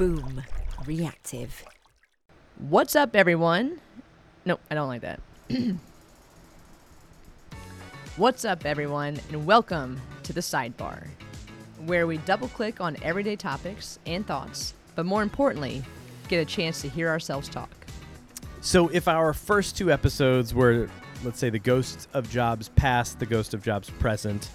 Boom. Reactive. What's up, everyone? No, I don't like that. What's up, everyone, and welcome to the Sidebar, where we double click on everyday topics and thoughts, but more importantly, get a chance to hear ourselves talk. So, if our first two episodes were, let's say, the ghosts of jobs past, the ghost of jobs present,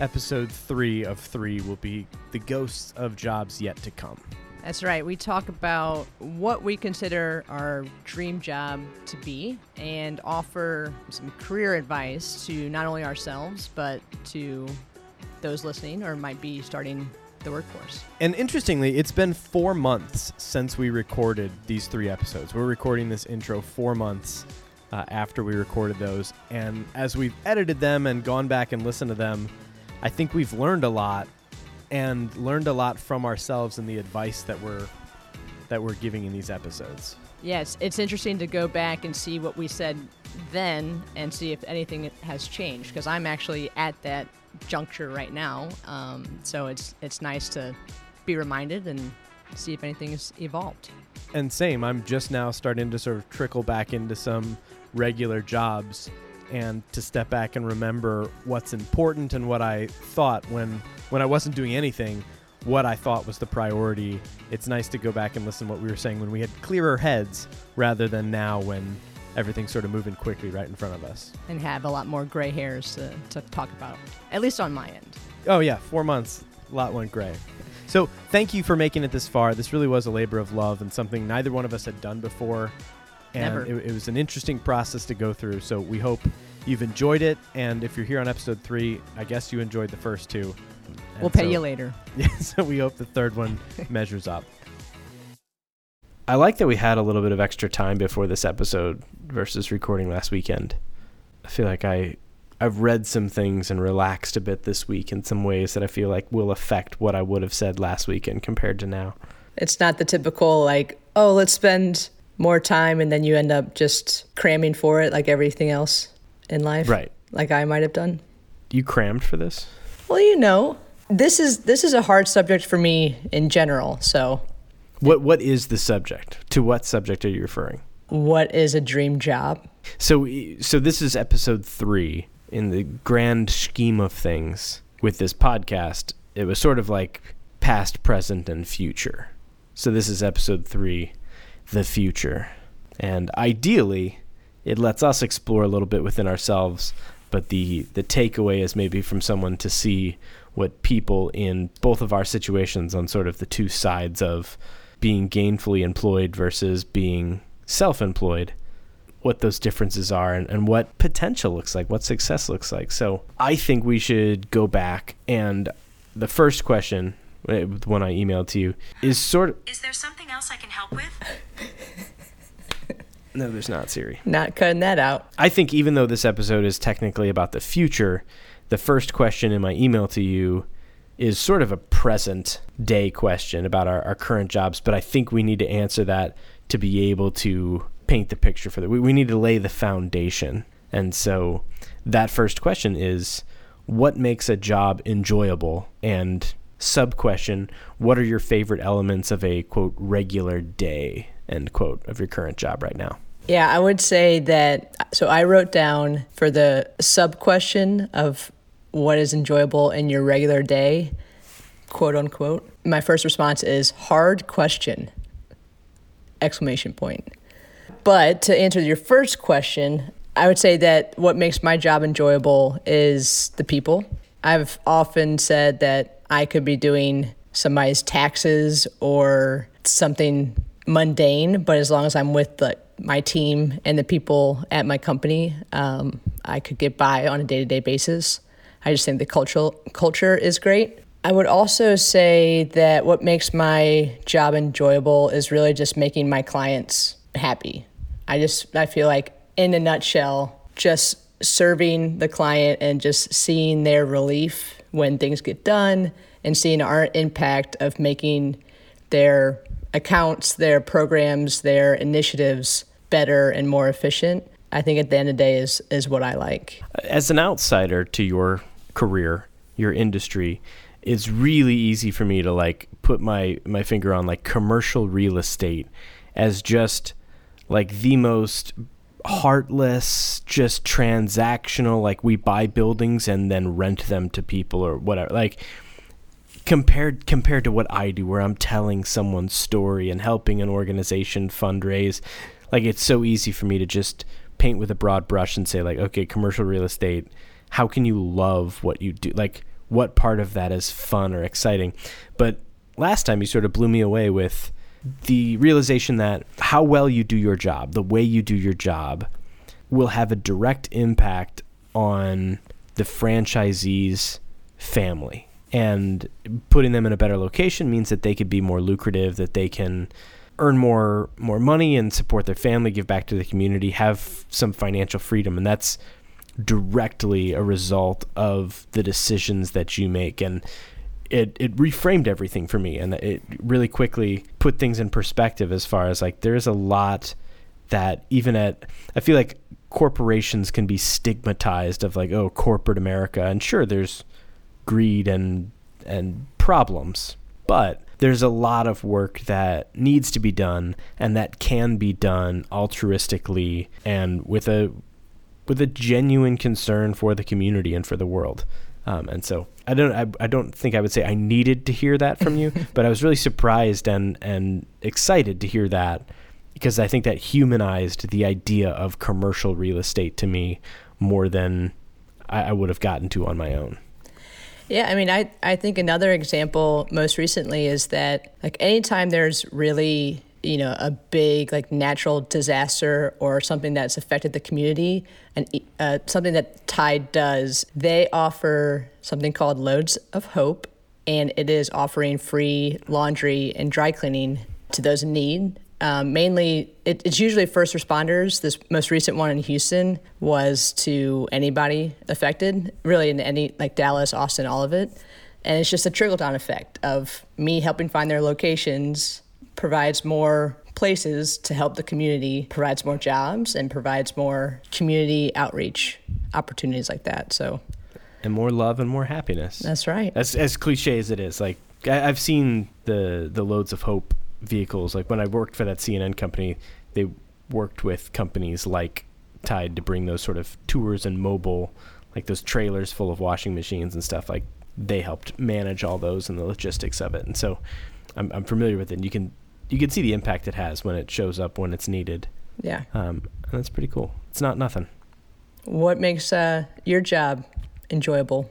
episode three of three will be the ghosts of jobs yet to come. That's right. We talk about what we consider our dream job to be and offer some career advice to not only ourselves, but to those listening or might be starting the workforce. And interestingly, it's been four months since we recorded these three episodes. We're recording this intro four months uh, after we recorded those. And as we've edited them and gone back and listened to them, I think we've learned a lot and learned a lot from ourselves and the advice that we're that we're giving in these episodes. Yes, it's interesting to go back and see what we said then and see if anything has changed because I'm actually at that juncture right now. Um, so it's it's nice to be reminded and see if anything has evolved. And same, I'm just now starting to sort of trickle back into some regular jobs and to step back and remember what's important and what I thought when when I wasn't doing anything, what I thought was the priority. It's nice to go back and listen to what we were saying when we had clearer heads rather than now when everything's sort of moving quickly right in front of us. And have a lot more gray hairs to, to talk about, at least on my end. Oh, yeah, four months, a lot went gray. So thank you for making it this far. This really was a labor of love and something neither one of us had done before. And Never. It, it was an interesting process to go through. So we hope you've enjoyed it. And if you're here on episode three, I guess you enjoyed the first two. And we'll pay so- you later. Yeah, so we hope the third one measures up. I like that we had a little bit of extra time before this episode versus recording last weekend. I feel like I I've read some things and relaxed a bit this week in some ways that I feel like will affect what I would have said last weekend compared to now. It's not the typical, like, oh, let's spend more time and then you end up just cramming for it like everything else in life. Right. Like I might have done. You crammed for this? Well, you know, this is this is a hard subject for me in general. So, What what is the subject? To what subject are you referring? what is a dream job? So so this is episode 3 in the grand scheme of things with this podcast. It was sort of like past, present and future. So this is episode 3, the future. And ideally, it lets us explore a little bit within ourselves, but the the takeaway is maybe from someone to see what people in both of our situations on sort of the two sides of being gainfully employed versus being self-employed what those differences are and, and what potential looks like, what success looks like. So I think we should go back and the first question, the one I emailed to you, is sort of Is there something else I can help with? no, there's not Siri. Not cutting that out. I think even though this episode is technically about the future, the first question in my email to you is sort of a present day question about our, our current jobs, but I think we need to answer that to be able to paint the picture for that. We, we need to lay the foundation. And so that first question is what makes a job enjoyable? And sub question, what are your favorite elements of a quote regular day end quote of your current job right now? Yeah, I would say that. So I wrote down for the sub question of what is enjoyable in your regular day, quote unquote. My first response is hard question! Exclamation point. But to answer your first question, I would say that what makes my job enjoyable is the people. I've often said that I could be doing somebody's taxes or something mundane, but as long as I'm with the, my team and the people at my company, um, I could get by on a day to day basis. I just think the cultural culture is great. I would also say that what makes my job enjoyable is really just making my clients happy. I just I feel like in a nutshell, just serving the client and just seeing their relief when things get done and seeing our impact of making their accounts, their programs, their initiatives better and more efficient. I think at the end of the day is is what I like. as an outsider to your career, your industry, it's really easy for me to like put my my finger on like commercial real estate as just like the most heartless, just transactional. Like we buy buildings and then rent them to people or whatever. Like compared compared to what I do, where I'm telling someone's story and helping an organization fundraise. Like it's so easy for me to just paint with a broad brush and say like, okay, commercial real estate. How can you love what you do? Like what part of that is fun or exciting? But last time you sort of blew me away with the realization that how well you do your job, the way you do your job, will have a direct impact on the franchisee's family. And putting them in a better location means that they could be more lucrative, that they can earn more more money and support their family, give back to the community, have some financial freedom, and that's directly a result of the decisions that you make. And it it reframed everything for me. And it really quickly put things in perspective as far as like there's a lot that even at I feel like corporations can be stigmatized of like oh corporate America. And sure there's greed and and problems but there's a lot of work that needs to be done and that can be done altruistically and with a with a genuine concern for the community and for the world um, and so I don't I, I don't think I would say I needed to hear that from you, but I was really surprised and and excited to hear that because I think that humanized the idea of commercial real estate to me more than I, I would have gotten to on my own. Yeah, I mean, I, I think another example most recently is that like anytime there's really you know a big like natural disaster or something that's affected the community and uh, something that tide does they offer something called loads of hope and it is offering free laundry and dry cleaning to those in need um, mainly it, it's usually first responders this most recent one in houston was to anybody affected really in any like dallas austin all of it and it's just a trickle down effect of me helping find their locations provides more places to help the community, provides more jobs, and provides more community outreach opportunities like that. So, and more love and more happiness. That's right. As as cliche as it is, like I, have seen the the loads of hope vehicles. Like when I worked for that CNN company, they worked with companies like Tide to bring those sort of tours and mobile, like those trailers full of washing machines and stuff. Like they helped manage all those and the logistics of it. And so I'm, I'm familiar with it. And you can you can see the impact it has when it shows up when it's needed. Yeah. Um, and that's pretty cool. It's not nothing. What makes uh, your job enjoyable?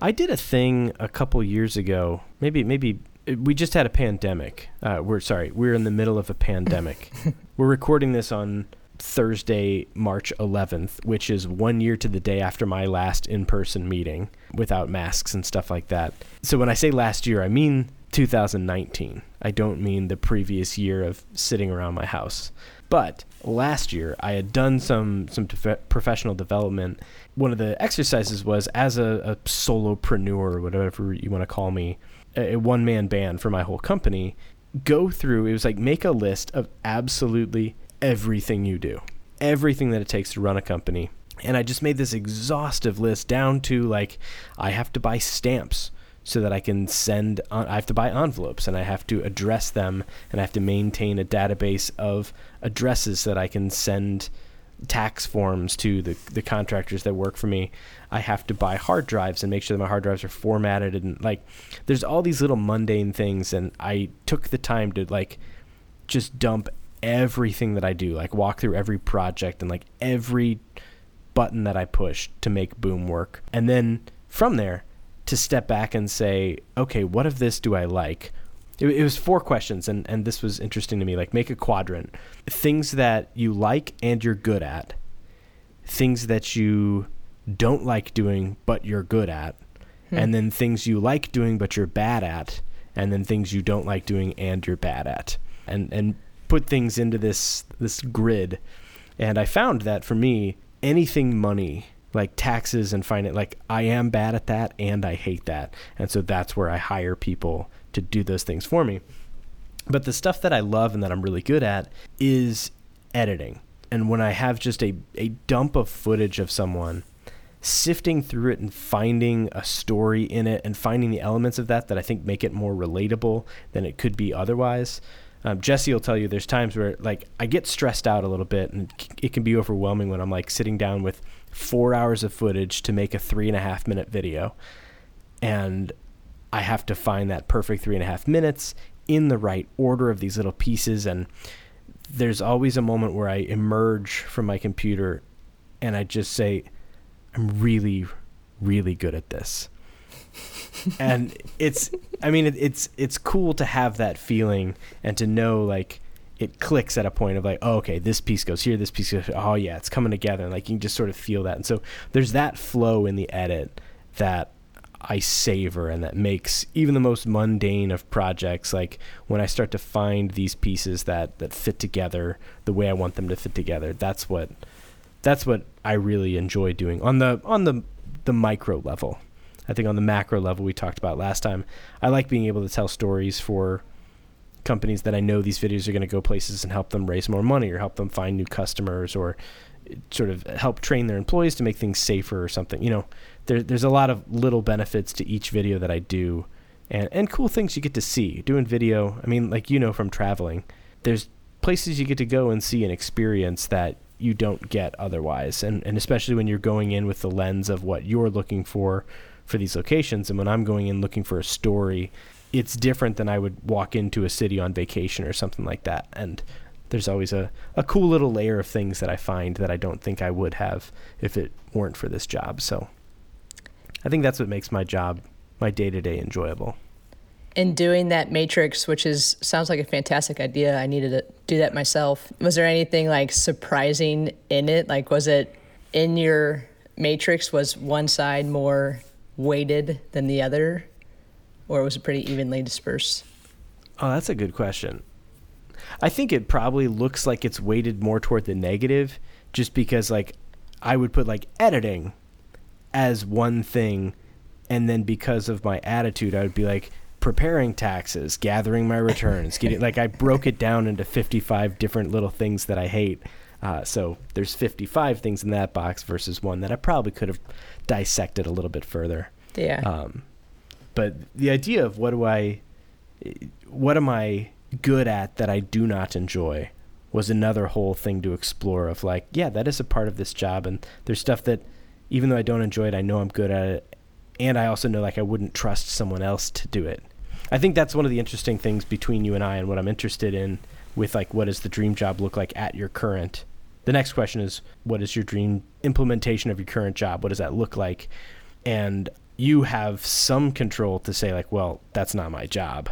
I did a thing a couple years ago. Maybe maybe we just had a pandemic. Uh, we're sorry, we're in the middle of a pandemic. we're recording this on Thursday, March 11th, which is one year to the day after my last in-person meeting without masks and stuff like that. So when I say last year, I mean 2019. I don't mean the previous year of sitting around my house. But last year, I had done some some def- professional development. One of the exercises was as a, a solopreneur, whatever you want to call me, a, one man band for my whole company. Go through. It was like make a list of absolutely everything you do, everything that it takes to run a company. And I just made this exhaustive list down to like I have to buy stamps so that I can send. I have to buy envelopes and I have to address them and I have to maintain a database of addresses so that I can send tax forms to the the contractors that work for me. I have to buy hard drives and make sure that my hard drives are formatted and like there's all these little mundane things and I took the time to like just dump everything that I do, like walk through every project and like every button that I push to make boom work. And then from there to step back and say, okay, what of this do I like? It, it, was four questions, and, and this was interesting to me. Like, make a quadrant things that you like and you're good at, things that you don't like doing but you're good at, hmm. and then things you like doing but you're bad at, and then things you don't like doing and you're bad at. And, and put things into this this grid. And I found that for me, anything money like taxes and finance like i am bad at that and i hate that and so that's where i hire people to do those things for me but the stuff that i love and that i'm really good at is editing and when i have just a, a dump of footage of someone sifting through it and finding a story in it and finding the elements of that that I think make it more relatable than it could be otherwise. Um, Jesse will tell you there's times where like I get stressed out a little bit and it can be overwhelming when I'm like sitting down with four hours of footage to make a three and a half minute video, and I have to find that perfect three and a half minutes in the right order of these little pieces and there's always a moment where I emerge from my computer and I just say, I'm really, really good at this. and it's, I mean, it, it's, it's cool to have that feeling and to know like it clicks at a point of like, oh, okay, this piece goes here, this piece goes, oh yeah, it's coming together. And like you can just sort of feel that. And so there's that flow in the edit that I savor and that makes even the most mundane of projects like when I start to find these pieces that that fit together the way I want them to fit together that's what that's what I really enjoy doing on the on the the micro level. I think on the macro level we talked about last time I like being able to tell stories for companies that I know these videos are going to go places and help them raise more money or help them find new customers or eh, sort of help train their employees to make things safer or something you know there, there's a lot of little benefits to each video that I do and, and cool things you get to see doing video. I mean, like, you know, from traveling, there's places you get to go and see and experience that you don't get otherwise. And, and especially when you're going in with the lens of what you're looking for for these locations. And when I'm going in looking for a story, it's different than I would walk into a city on vacation or something like that. And there's always a, a cool little layer of things that I find that I don't think I would have if it weren't for this job. So I think that's what makes my job, my day to day, enjoyable. In doing that matrix, which is sounds like a fantastic idea, I needed to do that myself. Was there anything like surprising in it? Like, was it in your matrix? Was one side more weighted than the other, or was it pretty evenly dispersed? Oh, that's a good question. I think it probably looks like it's weighted more toward the negative, just because like I would put like editing as one thing and then because of my attitude i would be like preparing taxes gathering my returns getting like i broke it down into 55 different little things that i hate. Uh, so there's 55 things in that box versus one that i probably could have dissected a little bit further. Yeah. Um, but the idea of what do i what am i good at that i do not enjoy was another whole thing to explore of like yeah that is a part of this job and there's stuff that even though I don't enjoy it, I know I'm good at it, and I also know like I wouldn't trust someone else to do it. I think that's one of the interesting things between you and I, and what I'm interested in with like what does the dream job look like at your current. The next question is what is your dream implementation of your current job? What does that look like? And you have some control to say like, well, that's not my job.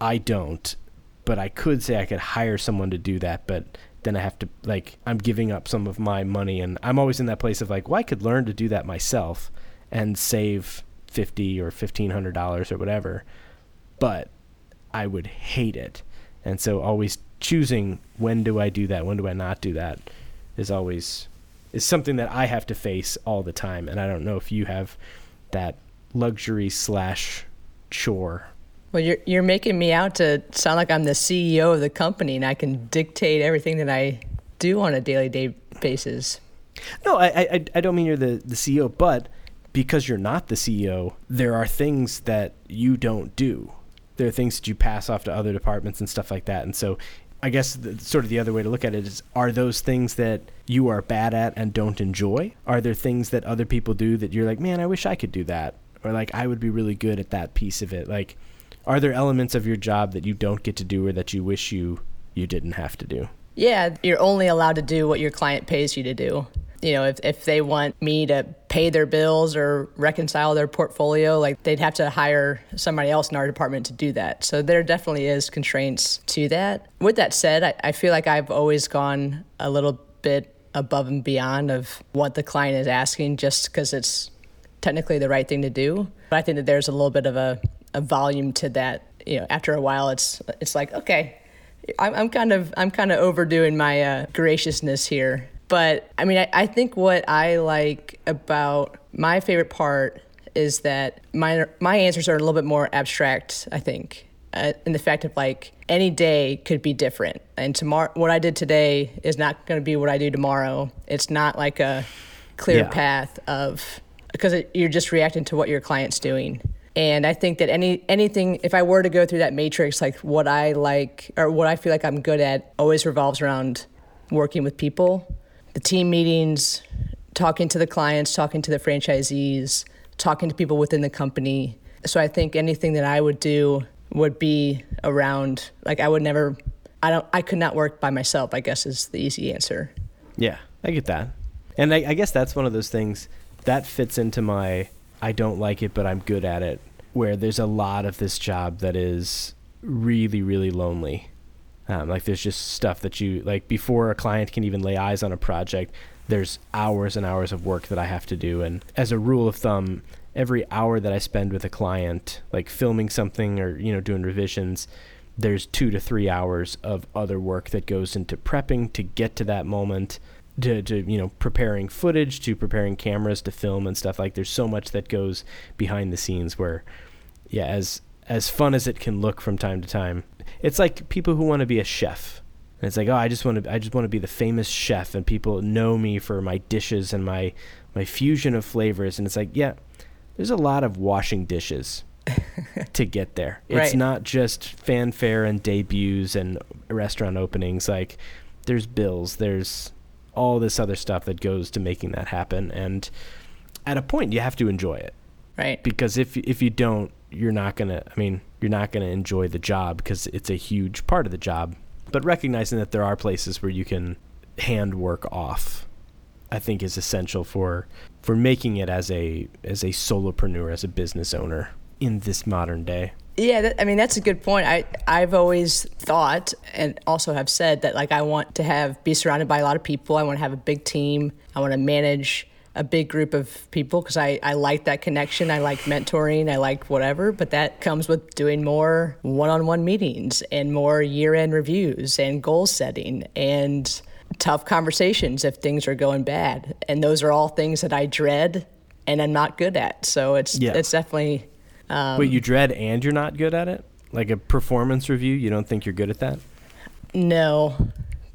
I don't, but I could say I could hire someone to do that, but then I have to like I'm giving up some of my money and I'm always in that place of like well I could learn to do that myself and save 50 or 1500 dollars or whatever but I would hate it. And so always choosing when do I do that when do I not do that is always is something that I have to face all the time and I don't know if you have that luxury slash chore well, you're you're making me out to sound like I'm the CEO of the company and I can dictate everything that I do on a daily day basis. No, I, I I don't mean you're the the CEO, but because you're not the CEO, there are things that you don't do. There are things that you pass off to other departments and stuff like that. And so, I guess the, sort of the other way to look at it is: Are those things that you are bad at and don't enjoy? Are there things that other people do that you're like, man, I wish I could do that, or like I would be really good at that piece of it, like are there elements of your job that you don't get to do or that you wish you you didn't have to do? Yeah, you're only allowed to do what your client pays you to do. You know, if, if they want me to pay their bills or reconcile their portfolio, like they'd have to hire somebody else in our department to do that. So there definitely is constraints to that. With that said, I, I feel like I've always gone a little bit above and beyond of what the client is asking just because it's technically the right thing to do. But I think that there's a little bit of a a volume to that. You know, after a while, it's it's like okay, I'm, I'm kind of I'm kind of overdoing my uh, graciousness here. But I mean, I, I think what I like about my favorite part is that my my answers are a little bit more abstract. I think. Uh, in the fact of like any day could be different and tomorrow what i did today is not going to be what i do tomorrow it's not like a clear Yeah. path of because you're just reacting to what your client's doing. And I think that any anything, if I were to go through that matrix, like what I like or what I feel like I'm good at, always revolves around working with people, the team meetings, talking to the clients, talking to the franchisees, talking to people within the company. So I think anything that I would do would be around like I would never I don't I could not work by myself, I guess is the easy answer. Yeah, I get that. And I, I guess that's one of those things that fits into my I don't like it, but I'm good at it, where there's a lot of this job that is really, really lonely. Um, like there's just stuff that you like before a client can even lay eyes on a project. There's hours and hours of work that I have to do, and as a rule of thumb, every hour that I spend with a client, like filming something or you know doing revisions, there's two to three hours of other work that goes into prepping to get to that moment to, to you know preparing footage to preparing cameras to film and stuff like there's so much that goes behind the scenes where yeah as as fun as it can look from time to time it's like people who want to be a chef and it's like oh i just want to i just want to be the famous chef and people know me for my dishes and my my fusion of flavors and it's like yeah there's a lot of washing dishes to get there. It's Right. not just fanfare and debuts and restaurant openings. Like there's bills, there's all this other stuff that goes to making that happen. And at a point, you have to enjoy it Right. because if if you don't, you're not gonna. I mean, you're not gonna enjoy the job because it's a huge part of the job. But recognizing that there are places where you can hand work off, I think is essential for for making it as a as a solopreneur, as a business owner in this modern day. Yeah, that, I mean that's a good point. I I've always thought and also have said that like I want to have be surrounded by a lot of people. I want to have a big team. I want to manage a big group of people because I, I like that connection. I like mentoring. I like whatever, but that comes with doing more one-on-one meetings and more year-end reviews and goal setting and tough conversations if things are going bad. And those are all things that I dread and I'm not good at. So it's Yeah. it's definitely um, Wait, you dread and you're not good at it? Like a performance review, you don't think you're good at that? No,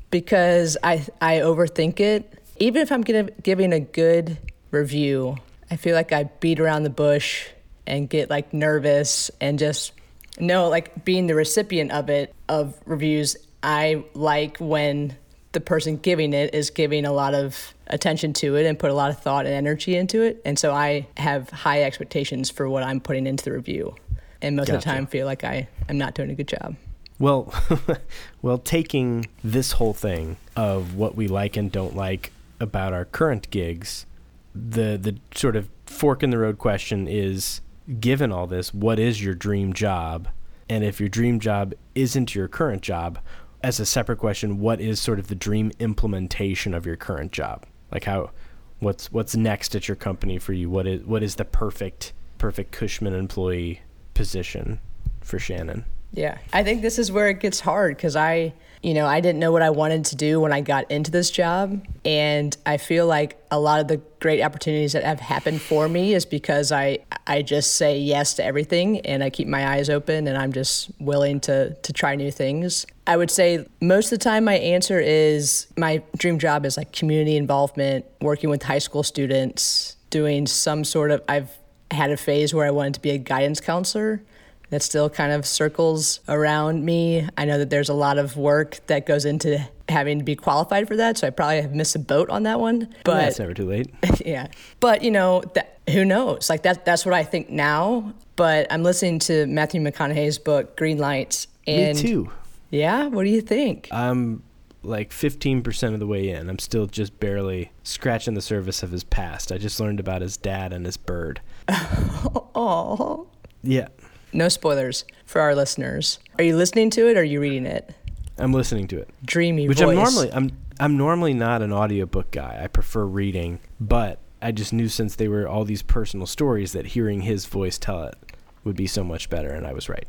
because I I overthink it. Even if I'm giving a good review, I feel like I beat around the bush and get like nervous and just no, like being the recipient of it of reviews. I like when the person giving it is giving a lot of attention to it and put a lot of thought and energy into it. And so I have high expectations for what I'm putting into the review. And most of the time feel like I am not doing a good job. Well, well, taking this whole thing of what we like and don't like about our current gigs, the the sort of fork in the road question is: given all this, what is your dream job? And if your dream job isn't your current job, as a separate question, what is sort of the dream implementation of your current job? Like how, what's what's next at your company for you? What is what is the perfect perfect Cushman employee position for Shannon? Yeah. I think this is where it gets hard because I, you know, I didn't know what I wanted to do when I got into this job. And I feel like a lot of the great opportunities that have happened for me is because I, I just say yes to everything and I keep my eyes open and I'm just willing to, to try new things. I would say most of the time my answer is my dream job is like community involvement, working with high school students, doing some sort of, I've had a phase where I wanted to be a guidance counselor that still kind of circles around me. I know that there's a lot of work that goes into having to be qualified for that, so I probably have missed a boat on that one. But it's never too late. yeah, but you know, that, who knows? Like that that's what I think now. But I'm listening to Matthew McConaughey's book Green Lights, and Me too. yeah, what do you think? I'm like 15% of the way in. I'm still just barely scratching the surface of his past. I just learned about his dad and his bird. Oh, Yeah, no spoilers for our listeners. Are you listening to it or are you reading it? I'm listening to it. Dreamy Which voice. I'm normally I'm I'm normally not an audiobook guy. I prefer reading, but I just knew since they were all these personal stories that hearing his voice tell it would be so much better and I was right.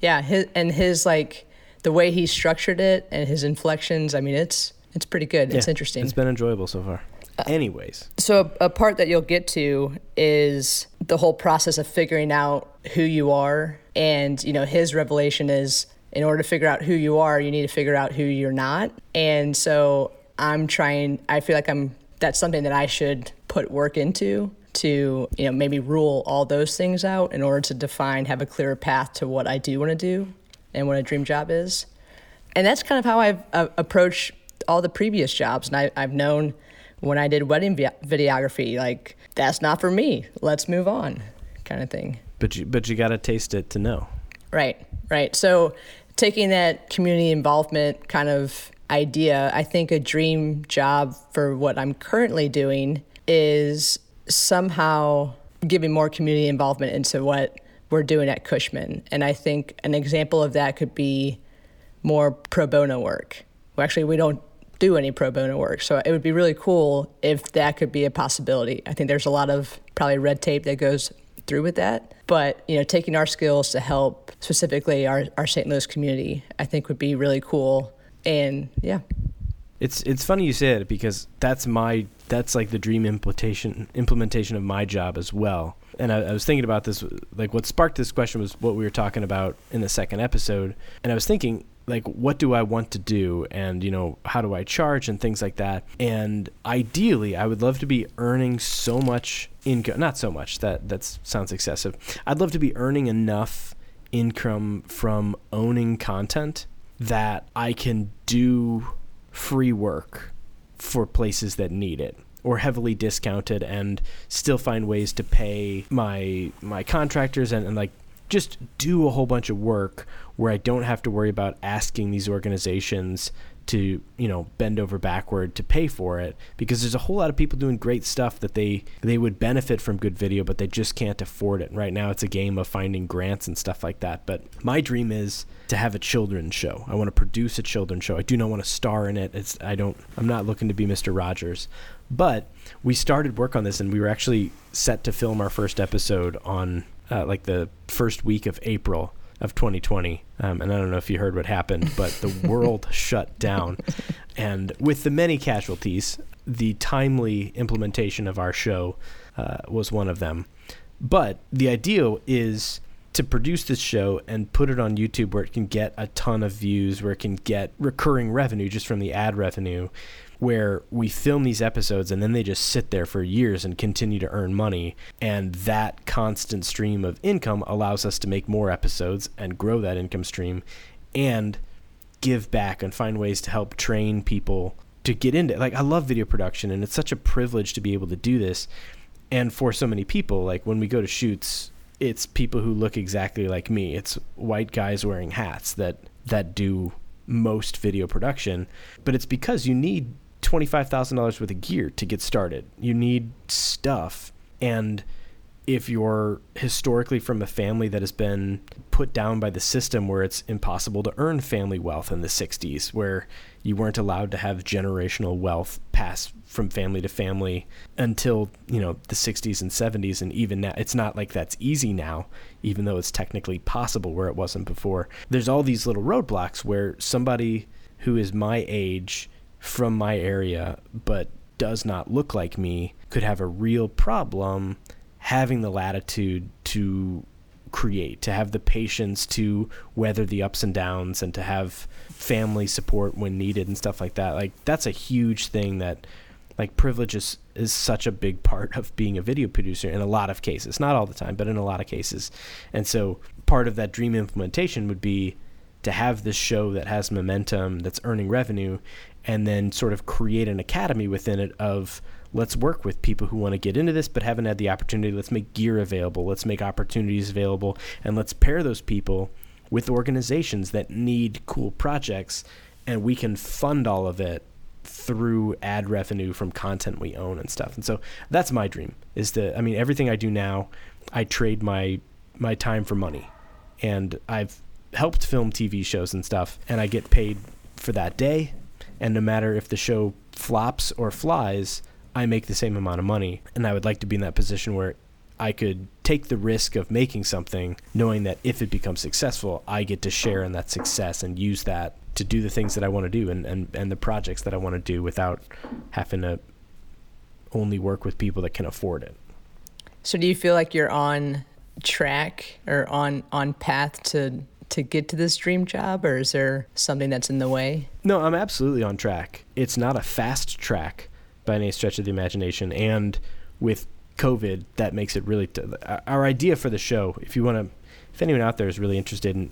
Yeah, his, and his like the way he structured it and his inflections. I mean, it's it's pretty good. It's Yeah, interesting. It's been enjoyable so far. Anyways, So a, part that you'll get to is the whole process of figuring out who you are, and you know his revelation is in order to figure out who you are, you need to figure out who you're not. And so I'm trying. I feel like I'm. That's something that I should put work into to you know maybe rule all those things out in order to define have a clearer path to what I do want to do and what a dream job is and that's kind of how I've uh, approached all the previous jobs and I, I've known when I did wedding vi- videography like that's not for me let's move on kind of thing But you but you got to taste it to know. Right, right. So taking that community involvement kind of idea, I think a dream job for what I'm currently doing is somehow giving more community involvement into what we're doing at Cushman. And I think an example of that could be more pro bono work. Well, actually, we don't do any pro bono work. So it would be really cool if that could be a possibility. I think there's a lot of probably red tape that goes through with that. But, you know, taking our skills to help specifically our, our St. Louis community, I think would be really cool. And yeah. It's it's funny you say it because that's my that's like the dream implementation implementation of my job as well. And I, I was thinking about this like what sparked this question was what we were talking about in the second episode. And I was thinking like what do I want to do and you know how do I charge and things like that. And ideally I would love to be earning so much income not so much that that sounds excessive. I'd love to be earning enough income from owning content that I can do free work for places that need it or heavily discounted and still find ways to pay my my contractors and, and like just do a whole bunch of work where I don't have to worry about asking these organizations to you know bend over backward to pay for it because there's a whole lot of people doing great stuff that they they would benefit from good video but they just can't afford it. Right now it's a game of finding grants and stuff like that. But my dream is to have a children's show. I want to produce a children's show. I do not want to star in it. It's i don't i'm not looking to be mr rogers. But we started work on this and we were actually set to film our first episode on uh, like the first week of april of 2020. Um, and I don't know if you heard what happened, but the world shut down. And with the many casualties, the timely implementation of our show uh, was one of them. But the ideal is to produce this show and put it on YouTube where it can get a ton of views, where it can get recurring revenue just from the ad revenue, where we film these episodes and then they just sit there for years and continue to earn money. And that constant stream of income allows us to make more episodes and grow that income stream and give back and find ways to help train people to get into it. Like, I love video production and it's such a privilege to be able to do this. And for so many people, like when we go to shoots, it's people who look exactly like me. It's white guys wearing hats that that do most video production, but it's because you need $25,000 worth of gear to get started. You need stuff. And if you're historically from a family that has been put down by the system where it's impossible to earn family wealth in the 60s, where you weren't allowed to have generational wealth pass from family to family until, you know, the 60s and 70s and even now it's not like that's easy now, even though it's technically possible where it wasn't before. There's all these little roadblocks where somebody who is my age from my area but does not look like me could have a real problem having the latitude to create, to have the patience to weather the ups and downs and to have family support when needed and stuff like that. Like that's a huge thing that like privilege is, is such a big part of being a video producer in a lot of cases. Not all the time, but in a lot of cases. And so part of that dream implementation would be to have this show that has momentum, that's earning revenue, and then sort of create an academy within it of let's work with people who want to get into this but haven't had the opportunity. Let's make gear available. Let's make opportunities available. And let's pair those people with organizations that need cool projects. And we can fund all of it through ad revenue from content we own and stuff. And so that's my dream is that, I mean, everything I do now, I trade my, my time for money. And I've helped film TV shows and stuff, and I get paid for that day. And no matter if the show flops or flies, I make the same amount of money. And I would like to be in that position where I could take the risk of making something, knowing that if it becomes successful, I get to share in that success and use that to do the things that I want to do and, and, and the projects that I want to do without having to only work with people that can afford it. So do you feel like you're on track or on on path to to get to this dream job or is there something that's in the way? No, I'm absolutely on track. It's not a fast track by any stretch of the imagination and with COVID that makes it really. T- our idea for the show, if you want to, if anyone out there is really interested in,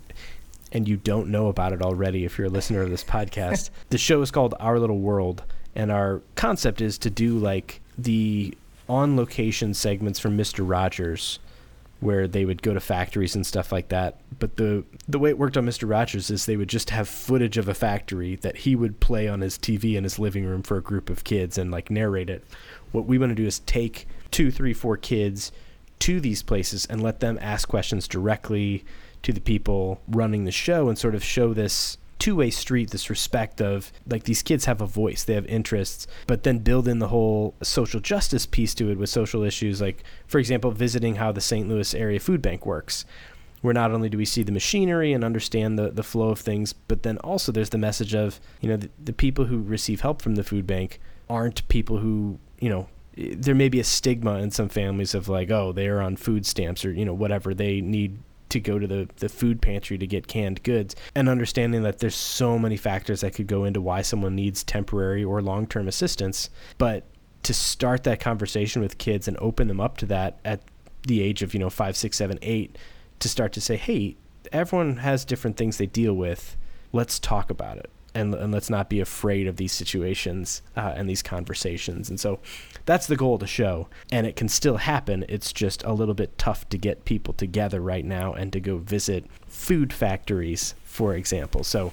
and you don't know about it already, if you're a listener of this podcast, the show is called Our Little World, and our concept is to do like the on location segments from Mister Rogers where they would go to factories and stuff like that. But the the way it worked on Mr. Rogers is they would just have footage of a factory that he would play on his TV in his living room for a group of kids and like narrate it. What we want to do is take two, three, four kids to these places and let them ask questions directly to the people running the show and sort of show this two-way street this respect of like these kids have a voice they have interests but then build in the whole social justice piece to it with social issues like for example visiting how the st louis area food bank works where not only do we see the machinery and understand the, the flow of things but then also there's the message of you know the, the people who receive help from the food bank aren't people who you know there may be a stigma in some families of like oh they are on food stamps or you know whatever they need to go to the, the food pantry to get canned goods and understanding that there's so many factors that could go into why someone needs temporary or long term assistance. But to start that conversation with kids and open them up to that at the age of, you know, five, six, seven, eight, to start to say, hey, everyone has different things they deal with. Let's talk about it and, and let's not be afraid of these situations uh, and these conversations. And so that's the goal of the show. And it can still happen. It's just a little bit tough to get people together right now and to go visit food factories, for example. So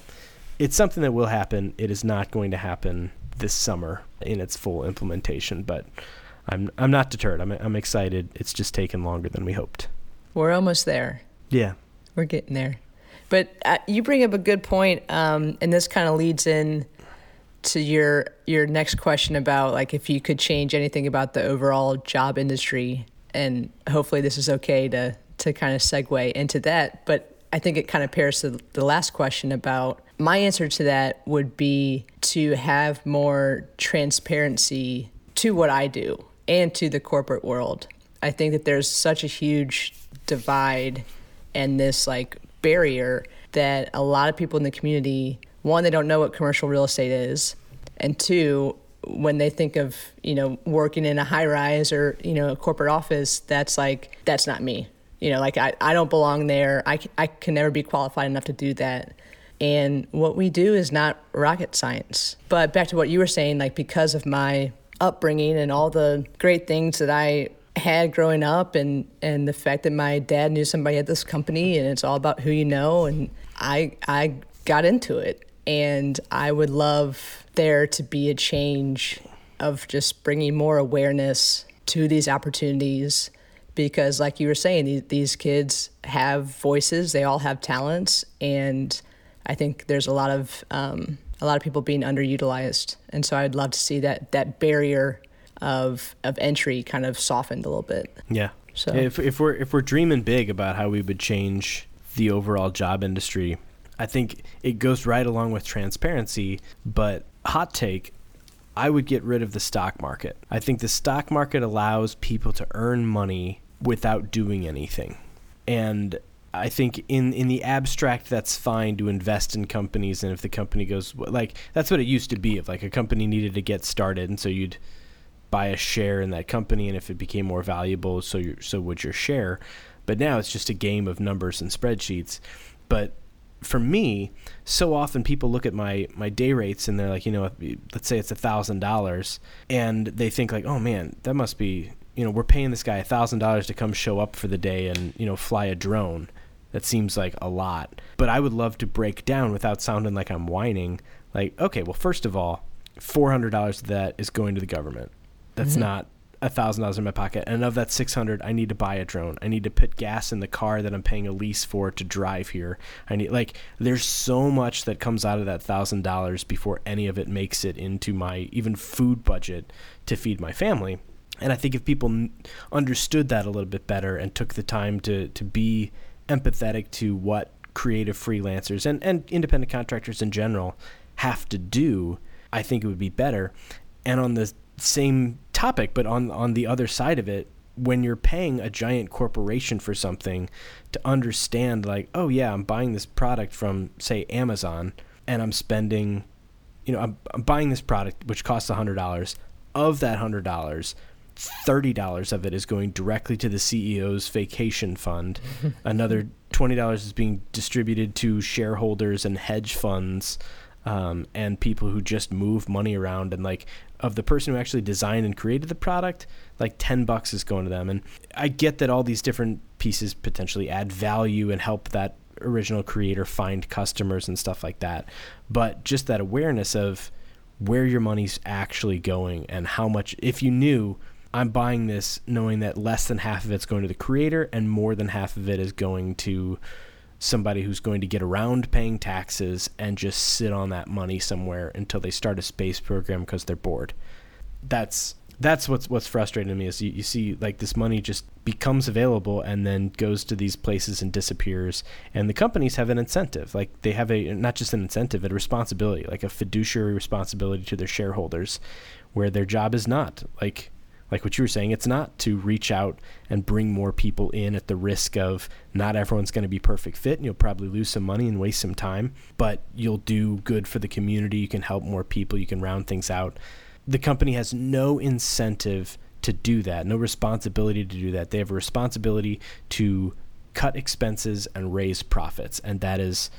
it's something that will happen. It is not going to happen this summer in its full implementation, but I'm I'm not deterred. I'm I'm excited. It's just taken longer than we hoped. We're almost there. Yeah. We're getting there. But uh, you bring up a good point, um, and this kind of leads in to your your next question about like if you could change anything about the overall job industry, and hopefully this is okay to to kind of segue into that. But I think it kind of pairs to the last question about my answer to that would be to have more transparency to what I do and to the corporate world. I think that there's such a huge divide and this like barrier that a lot of people in the community one they don't know what commercial real estate is and two when they think of you know working in a high rise or you know a corporate office that's like that's not me. You know like i, I don't belong there. I, I can never be qualified enough to do that. And what we do is not rocket science. But back to what you were saying like because of my upbringing and all the great things that i had growing up and and the fact that my dad knew somebody at this company and it's all about who you know and I I got into it. And I would love there to be a change of just bringing more awareness to these opportunities because like you were saying these, these kids have voices they all have talents and I think there's a lot of um, a lot of people being underutilized. And so I'd love to see that that barrier of of entry kind of softened a little bit. Yeah. So if if we're if we're dreaming big about how we would change the overall job industry, I think it goes right along with transparency. But hot take, I would get rid of the stock market. I think the stock market allows people to earn money without doing anything, and I think in in the abstract that's fine to invest in companies and if the company goes like that's what it used to be if like a company needed to get started and so you'd buy a share in that company, and if it became more valuable, so your, so would your share. But now it's just a game of numbers and spreadsheets. But for me, so often people look at my my day rates and they're like, you know, let's say it's a thousand dollars, and they think like, oh man, that must be, you know, we're paying this guy a thousand dollars to come show up for the day and you know fly a drone. That seems like a lot, but I would love to break down without sounding like I'm whining. Like, okay, well, first of all, four hundred dollars of that is going to the government. That's mm-hmm. not a thousand dollars in my pocket. And of that 600 i need to buy a drone. I need to put gas in the car that i'm paying a lease for to drive here. I need like there's so much that comes out of that thousand dollars before any of it makes it into my even food budget to feed my family. And i think if people understood that a little bit better and took the time to to be empathetic to what creative freelancers and, and independent contractors in general have to do i think it would be better. And on the same topic, but on on the other side of it, when you're paying a giant corporation for something, to understand like, oh yeah, I'm buying this product from say Amazon, and I'm spending, you know, I'm, I'm buying this product which costs a hundred dollars. Of that hundred dollars, $30 of it is going directly to the CEO's vacation fund. Another $20 is being distributed to shareholders and hedge funds um, and people who just move money around. And like, of the person who actually designed and created the product, like 10 bucks is going to them. And I get that all these different pieces potentially add value and help that original creator find customers and stuff like that. But just that awareness of where your money's actually going and how much, if you knew I'm buying this knowing that less than half of it's going to the creator and more than half of it is going to somebody who's going to get around paying taxes and just sit on that money somewhere until they start a space program because they're bored. That's that's what's what's frustrating to me is you, you see like this money just becomes available and then goes to these places and disappears and the companies have an incentive like they have a not just an incentive a responsibility like a fiduciary responsibility to their shareholders where their job is not like like what you were saying, it's not to reach out and bring more people in at the risk of not everyone's going to be perfect fit and you'll probably lose some money and waste some time, but you'll do good for the community. You can help more people, you can round things out. The company has no incentive to do that, no responsibility to do that. They have a responsibility to cut expenses and raise profits, and that is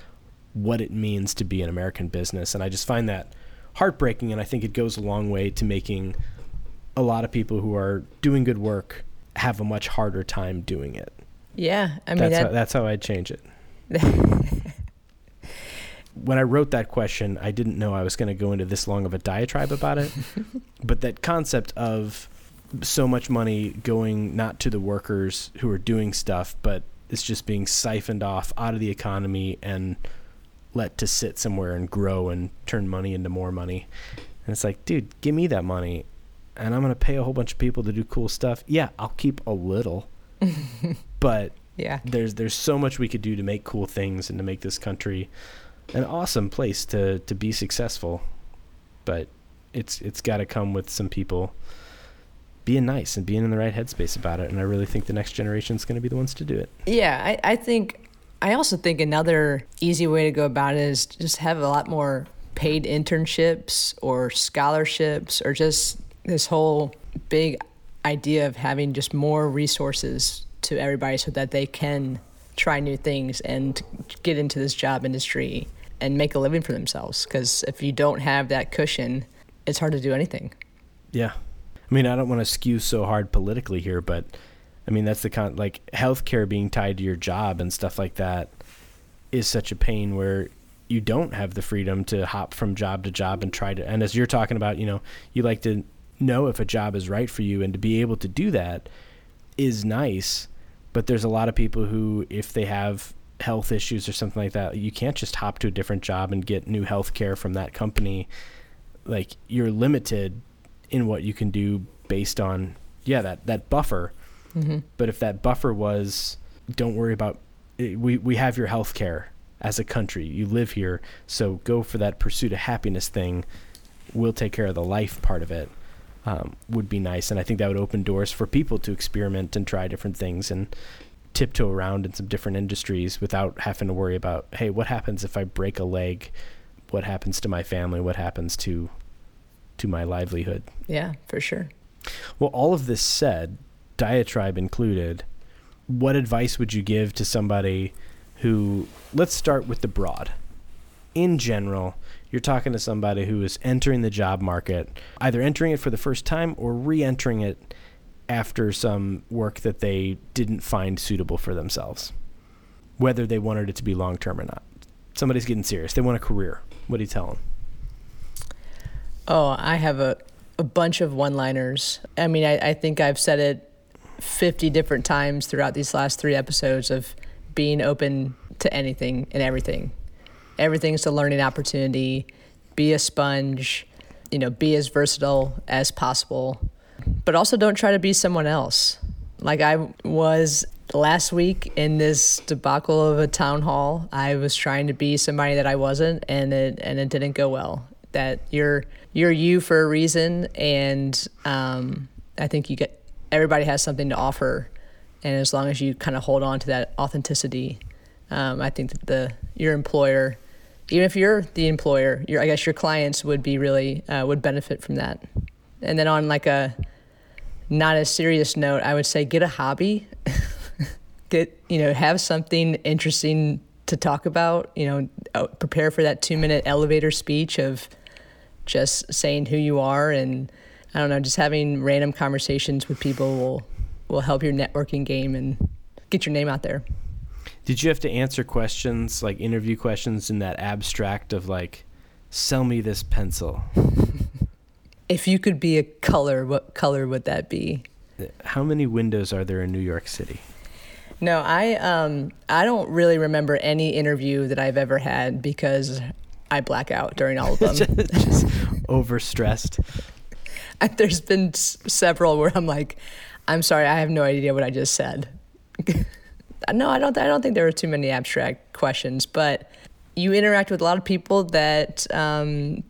what it means to be an American business. And I just find that heartbreaking, and I think it goes a long way to making a lot of people who are doing good work have a much harder time doing it. Yeah, I mean that's that, how, that's how I'd change it. when I wrote that question, I didn't know I was going to go into this long of a diatribe about it. but that concept of so much money going not to the workers who are doing stuff, but it's just being siphoned off out of the economy and let to sit somewhere and grow and turn money into more money. And it's like, dude, give me that money and I'm going to pay a whole bunch of people to do cool stuff. Yeah, I'll keep a little. but yeah. There's there's so much we could do to make cool things and to make this country an awesome place to to be successful. But it's it's got to come with some people being nice and being in the right headspace about it and I really think the next generation is going to be the ones to do it. Yeah, I, I think I also think another easy way to go about it is just have a lot more paid internships or scholarships or just this whole big idea of having just more resources to everybody so that they can try new things and get into this job industry and make a living for themselves. Because if you don't have that cushion it's hard to do anything. Yeah. I mean i don't want to skew so hard politically here but i mean that's the kind like healthcare being tied to your job and stuff like that is such a pain where you don't have the freedom to hop from job to job and try to and as you're talking about you know you like to know if a job is right for you and to be able to do that is nice but there's a lot of people who if they have health issues or something like that you can't just hop to a different job and get new health care from that company. Like you're limited in what you can do based on yeah that that buffer. Mm-hmm. but if that buffer was don't worry about it, we we have your health care as a country. You live here. So go for that pursuit of happiness thing. We'll take care of the life part of it um, would be nice. And I think that would open doors for people to experiment and try different things and tiptoe around in some different industries without having to worry about, hey, what happens if I break a leg? What happens to my family? What happens to to my livelihood? Yeah, for sure. Well, all of this said, diatribe included, what advice would you give to somebody who, let's start with the broad. In general, you're talking to somebody who is entering the job market, either entering it for the first time or re entering it after some work that they didn't find suitable for themselves, whether they wanted it to be long term or not. Somebody's getting serious. They want a career. What do you tell them? Oh, I have a, a bunch of one liners. I mean, I, I think I've said it 50 different times throughout these last three episodes of being open to anything and everything everything's a learning opportunity. Be a sponge, you know, be as versatile as possible, but also don't try to be someone else. Like I was last week in this debacle of a town hall, I was trying to be somebody that I wasn't, and it and it didn't go well. That you're you're you for a reason, and um, I think you get everybody has something to offer, and as long as you kind of hold on to that authenticity, um, I think that the your employer even if you're the employer, your I guess your clients would be really uh, would benefit from that. And then on like a not a serious note, I would say get a hobby. get, you know, have something interesting to talk about, you know, uh, prepare for that 2-minute elevator speech of just saying who you are and I don't know, just having random conversations with people will will help your networking game and get your name out there. Did you have to answer questions like interview questions in that abstract of like, sell me this pencil? if you could be a color, what color would that be? How many windows are there in New York City? No, I um I don't really remember any interview that I've ever had because I black out during all of them. Just overstressed. There's been s- several where I'm like, I'm sorry, I have no idea what I just said. No, I don't. I don't think there are too many abstract questions, but you interact with a lot of people that um,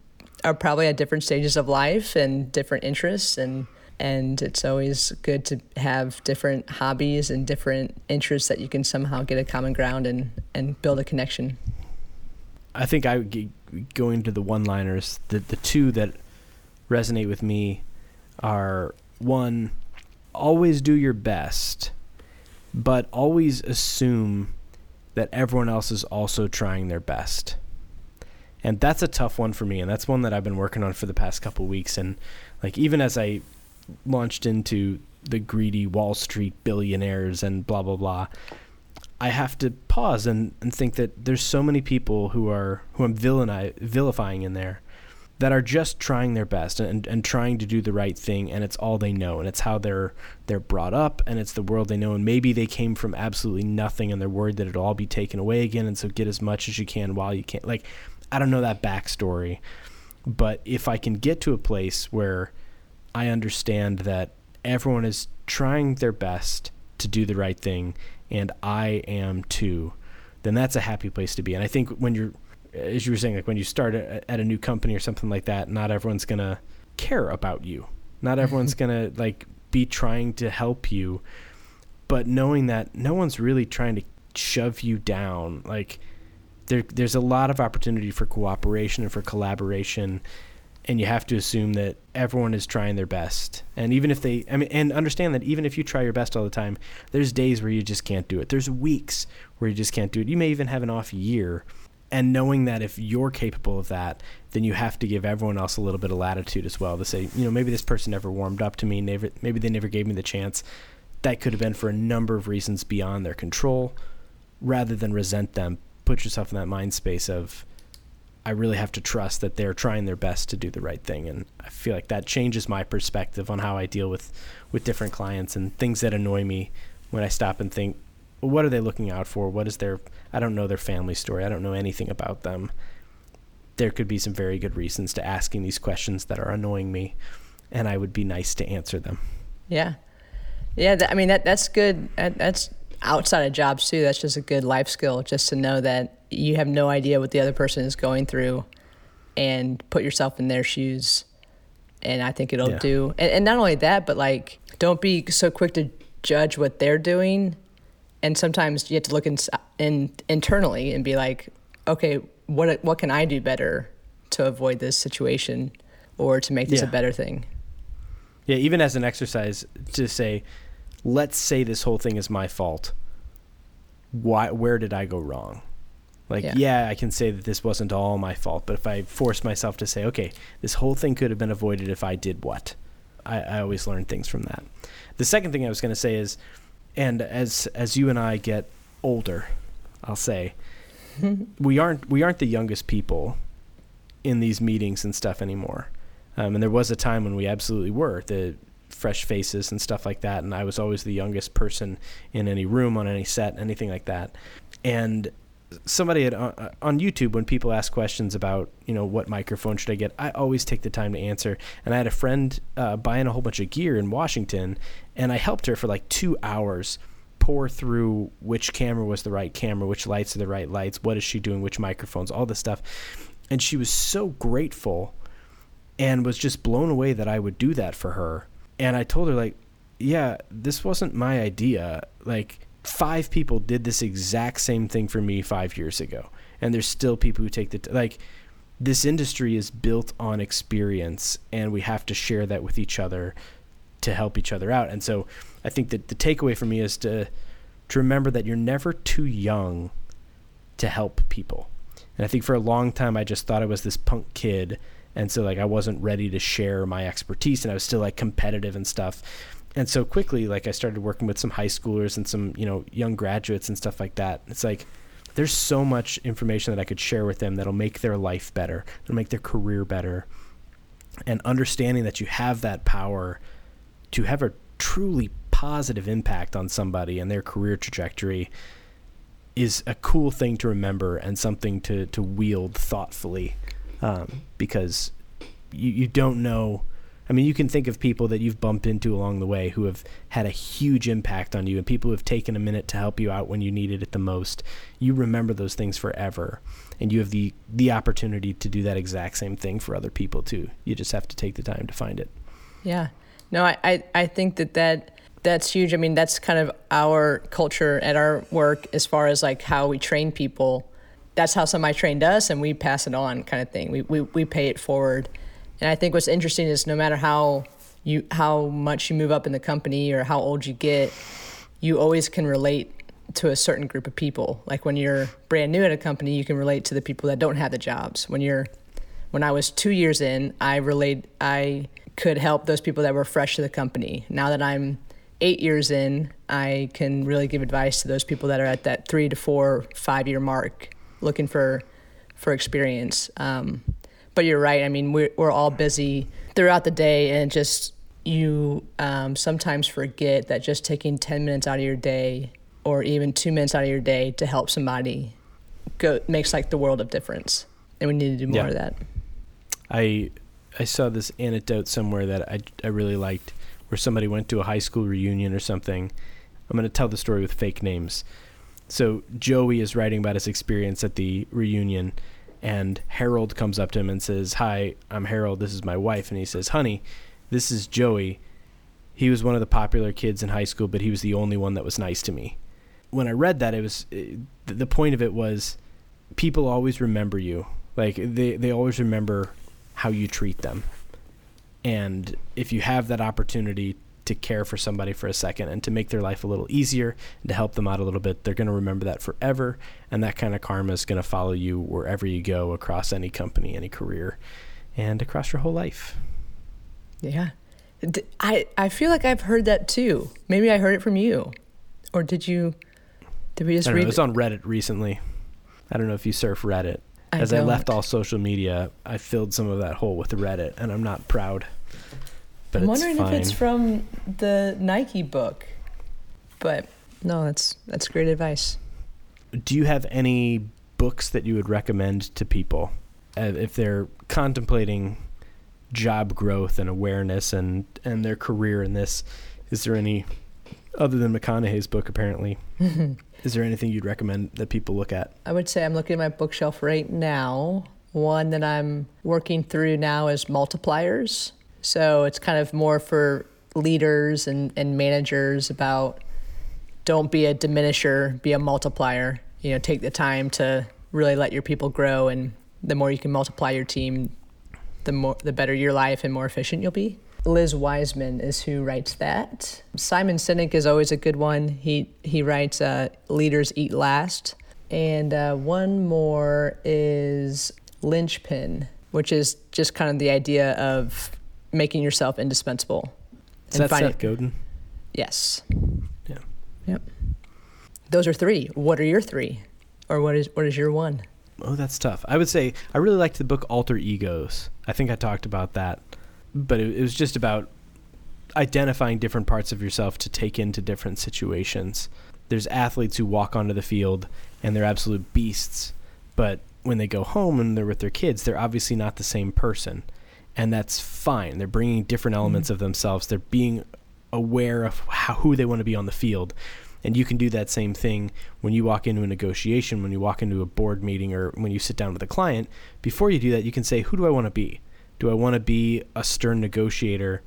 are probably at different stages of life and different interests, and and it's always good to have different hobbies and different interests that you can somehow get a common ground and and build a connection. I think I going to the one-liners. The the two that resonate with me are one, always do your best, but always assume that everyone else is also trying their best. And that's a tough one for me, and that's one that I've been working on for the past couple weeks. And like even as I launched into the greedy Wall Street billionaires and blah blah blah, I have to pause and, and think that there's so many people who are who I'm vilifying in there that are just trying their best and, and trying to do the right thing and it's all they know and it's how they're they're brought up and it's the world they know and maybe they came from absolutely nothing and they're worried that it'll all be taken away again and so get as much as you can while you can like I don't know that backstory but if I can get to a place where I understand that everyone is trying their best to do the right thing and I am too then that's a happy place to be and I think when you're as you were saying, like when you start at a new company or something like that, not everyone's gonna care about you. Not everyone's gonna like be trying to help you. But knowing that no one's really trying to shove you down, like there, there's a lot of opportunity for cooperation and for collaboration, and you have to assume that everyone is trying their best. And even if they, I mean, and understand that even if you try your best all the time, there's days where you just can't do it. There's weeks where you just can't do it. You may even have an off year and knowing that if you're capable of that, then you have to give everyone else a little bit of latitude as well to say, you know, maybe this person never warmed up to me, never, maybe they never gave me the chance. That could have been for a number of reasons beyond their control. Rather than resent them, put yourself in that mind space of, I really have to trust that they're trying their best to do the right thing, and I feel like that changes my perspective on how I deal with with different clients and things that annoy me when I stop and think, what are they looking out for? What is their I don't know their family story. I don't know anything about them. There could be some very good reasons to asking these questions that are annoying me, and I would be nice to answer them. Yeah, yeah. That, I mean, that that's good. That, that's outside of jobs too. That's just a good life skill, just to know that you have no idea what the other person is going through, and put yourself in their shoes. And I think it'll Yeah. do. And, and not only that, but like, don't be so quick to judge what they're doing. And sometimes you have to look in, in internally and be like, okay, what what can I do better to avoid this situation, or to make this Yeah. a better thing? Yeah, even as an exercise to say, let's say this whole thing is my fault. Why? Where did I go wrong? Like, Yeah. yeah. I can say that this wasn't all my fault, but if I force myself to say, okay, this whole thing could have been avoided if I did what, I, I always learn things from that. The second thing I was going to say is, and as as you and I get older, I'll say, we aren't we aren't the youngest people in these meetings and stuff anymore. Um, and there was a time when we absolutely were the fresh faces and stuff like that. And I was always the youngest person in any room, on any set, anything like that. And somebody had, uh, on YouTube, when people ask questions about, you know, what microphone should I get, I always take the time to answer. And I had a friend uh, buying a whole bunch of gear in Washington, and I helped her for like two hours pour through which camera was the right camera, which lights are the right lights, what is she doing, which microphones, all this stuff. And she was so grateful and was just blown away that I would do that for her. And I told her like, yeah, this wasn't my idea. Like five people did this exact same thing for me 5 years ago. And there's still people who take the t- like this industry is built on experience and we have to share that with each other to help each other out. And so I think that the takeaway for me is to to remember that you're never too young to help people. And I think for a long time I just thought I was this punk kid and so like I wasn't ready to share my expertise and I was still like competitive and stuff. And so quickly like I started working with some high schoolers and some, you know, young graduates and stuff like that. It's like there's so much information that I could share with them that'll make their life better, that'll make their career better. And understanding that you have that power to have a truly positive impact on somebody and their career trajectory is a cool thing to remember and something to, to wield thoughtfully um, because you, you don't know. I mean, you can think of people that you've bumped into along the way who have had a huge impact on you and people who have taken a minute to help you out when you needed it the most. You remember those things forever. And you have the, the opportunity to do that exact same thing for other people too. You just have to take the time to find it. Yeah. No, I, I, I think that, that that's huge. I mean, that's kind of our culture at our work as far as like how we train people. That's how somebody trained us and we pass it on kind of thing. We, we, we pay it forward. And I think what's interesting is no matter how you how much you move up in the company or how old you get, you always can relate to a certain group of people. Like when you're brand new at a company, you can relate to the people that don't have the jobs. When you're when I was 2 years in, I relate I could help those people that were fresh to the company. Now that I'm eight years in, I can really give advice to those people that are at that three to four, five year mark, looking for for experience. Um, but you're right. I mean, we're we're all busy throughout the day, and just you um, sometimes forget that just taking ten minutes out of your day, or even two minutes out of your day, to help somebody, go makes like the world of difference. And we need to do more Yeah. of that. I I saw this anecdote somewhere that I, I really liked where somebody went to a high school reunion or something. I'm going to tell the story with fake names. So Joey is writing about his experience at the reunion and Harold comes up to him and says, "Hi, I'm Harold. This is my wife." And he says, "Honey, this is Joey. He was one of the popular kids in high school, but he was the only one that was nice to me." When I read that, it was it, the point of it was people always remember you. Like they they always remember how you treat them. And if you have that opportunity to care for somebody for a second and to make their life a little easier and to help them out a little bit, they're going to remember that forever. And that kind of karma is going to follow you wherever you go across any company, any career, and across your whole life. Yeah. I, I feel like I've heard that too. Maybe I heard it from you. Or did you did we just don't know, read it was on Reddit recently. I don't know if you surf Reddit. I As I left don't. all social media, I filled some of that hole with Reddit, and I'm not proud. But I'm wondering fine. if it's from the Nike book. But no, that's that's great advice. do you have any books that you would recommend to people uh, if they're contemplating job growth and awareness and and their career in this is there any other than mcconaughey's book apparently is there anything you'd recommend that people look at I would say I'm looking at my bookshelf right now. One that I'm working through now is multipliers. So it's kind of more for leaders and, and managers about don't be a diminisher, be a multiplier. You know, take the time to really let your people grow and the more you can multiply your team, the more the better your life and more efficient you'll be. Liz Wiseman is who writes that. Simon Sinek is always a good one. He he writes uh, "Leaders Eat Last," and uh, one more is "Linchpin," which is just kind of the idea of making yourself indispensable. is that finding- seth godin Yes. Yeah. Yep. Those are three. What are your three, or what is what is your one? oh that's tough i would say i really liked the book alter egos i think i talked about that but it, it was just about identifying different parts of yourself to take into different situations. There's athletes who walk onto the field and they're absolute beasts but when they go home and they're with their kids they're obviously not the same person. And that's fine. They're bringing different mm-hmm. elements of themselves. They're being aware of how, who they want to be on the field. And you can do that same thing when you walk into a negotiation, when you walk into a board meeting, or when you sit down with a client. Before you do that, you can say, Who do I want to be? Do I want to be a stern negotiator?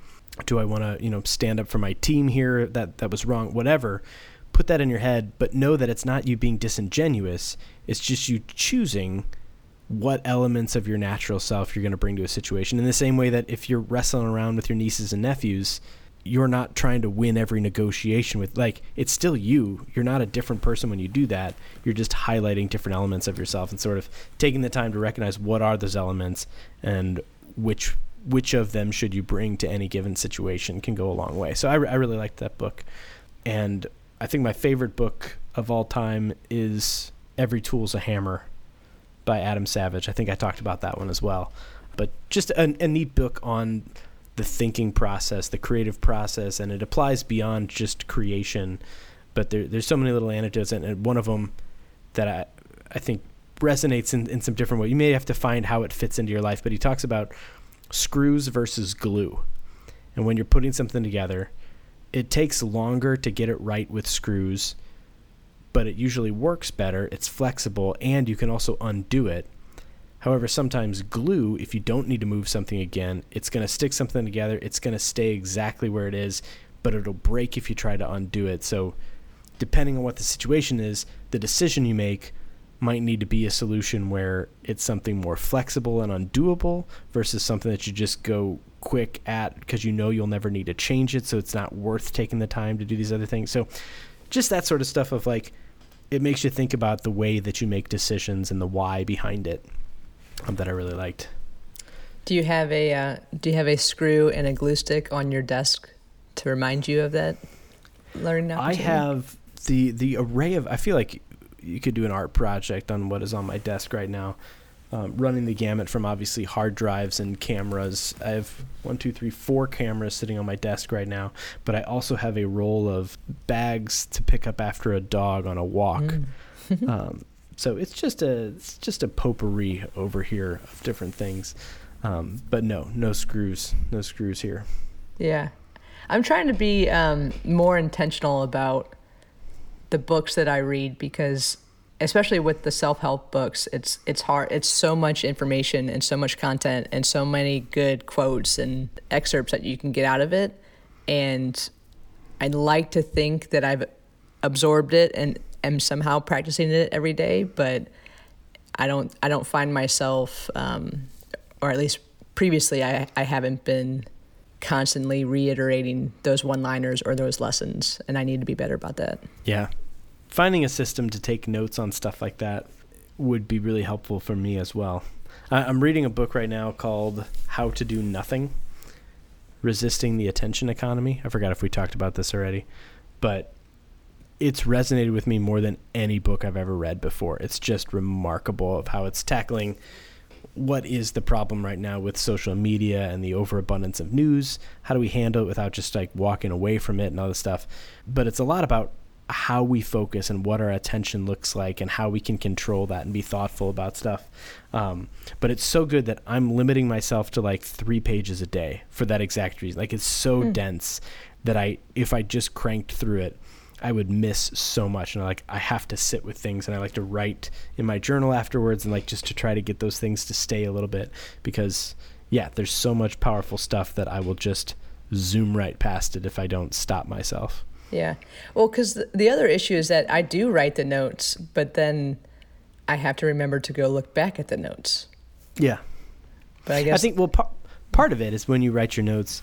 Do I want to, you know, stand up for my team here? That that was wrong. Whatever. Put that in your head, but know that it's not you being disingenuous. It's just you choosing what elements of your natural self you're going to bring to a situation. In the same way that if you're wrestling around with your nieces and nephews, you're not trying to win every negotiation with like it's still you you're not a different person when you do that you're just highlighting different elements of yourself and sort of taking the time to recognize what are those elements and which which of them should you bring to any given situation can go a long way. So i, I really liked that book. And i think my favorite book of all time is every tool's a hammer by adam savage. I think i talked about that one as well. But just a, a neat book on the thinking process, the creative process, and it applies beyond just creation. But there, there's so many little anecdotes, and, and one of them that I, I think resonates in, in some different way. You may have to find how it fits into your life, but he talks about screws versus glue. And when you're putting something together, it takes longer to get it right with screws, but it usually works better. It's flexible, and you can also undo it However, sometimes glue, if you don't need to move something again, it's going to stick something together. It's going to stay exactly where it is, but it'll break if you try to undo it. So, depending on what the situation is, the decision you make might need to be a solution where it's something more flexible and undoable versus something that you just go quick at because you know you'll never need to change it. So, it's not worth taking the time to do these other things. So, just that sort of stuff of like, it makes you think about the way that you make decisions and the why behind it um, that I really liked. Do you have a uh, Do you have a screw and a glue stick on your desk to remind you of that learning I have the the array of. I feel like you could do an art project on what is on my desk right now. Um, running the gamut from obviously hard drives and cameras. I have one, two, three, four cameras sitting on my desk right now, but I also have a roll of bags to pick up after a dog on a walk. Mm. um, so it's just a it's just a potpourri over here of different things. Um, but no, no screws, no screws here. Yeah, I'm trying to be um, more intentional about the books that I read because, especially with the self help books, it's it's hard. It's so much information and so much content and so many good quotes and excerpts that you can get out of it. And I'd like to think that I've absorbed it and am somehow practicing it every day, but I don't I don't find myself, um, or at least previously, I I haven't been constantly reiterating those one liners or those lessons, and I need to be better about that. Yeah, finding a system to take notes on stuff like that would be really helpful for me as well. I'm reading a book right now called How to Do Nothing Resisting the Attention Economy. I forgot if we talked about this already, but it's resonated with me more than any book I've ever read before. It's just remarkable of how it's tackling what is the problem right now with social media and the overabundance of news. How do we handle it without just like walking away from it and all this stuff? But it's a lot about how we focus and what our attention looks like and how we can control that and be thoughtful about stuff. Um, but it's so good that I'm limiting myself to like three pages a day for that exact reason. Like it's so mm. dense that I, if I just cranked through it, I would miss so much. And I like I have to sit with things, and I like to write in my journal afterwards, and like just to try to get those things to stay a little bit because yeah, there's so much powerful stuff that I will just zoom right past it if I don't stop myself. Yeah, well, because the other issue is that I do write the notes, but then I have to remember to go look back at the notes. Yeah, but I guess I think well, par- part of it is when you write your notes.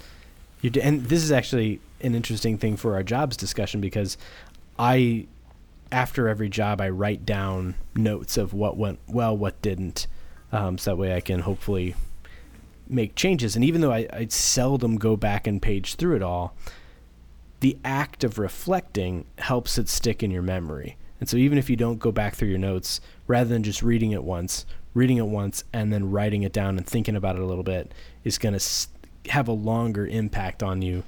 You do, and this is actually an interesting thing for our jobs discussion because I, after every job, I write down notes of what went well, what didn't, um, so that way I can hopefully make changes. And even though I, I seldom go back and page through it all, the act of reflecting helps it stick in your memory. And so even if you don't go back through your notes, rather than just reading it once, reading it once and then writing it down and thinking about it a little bit is going to have a longer impact on you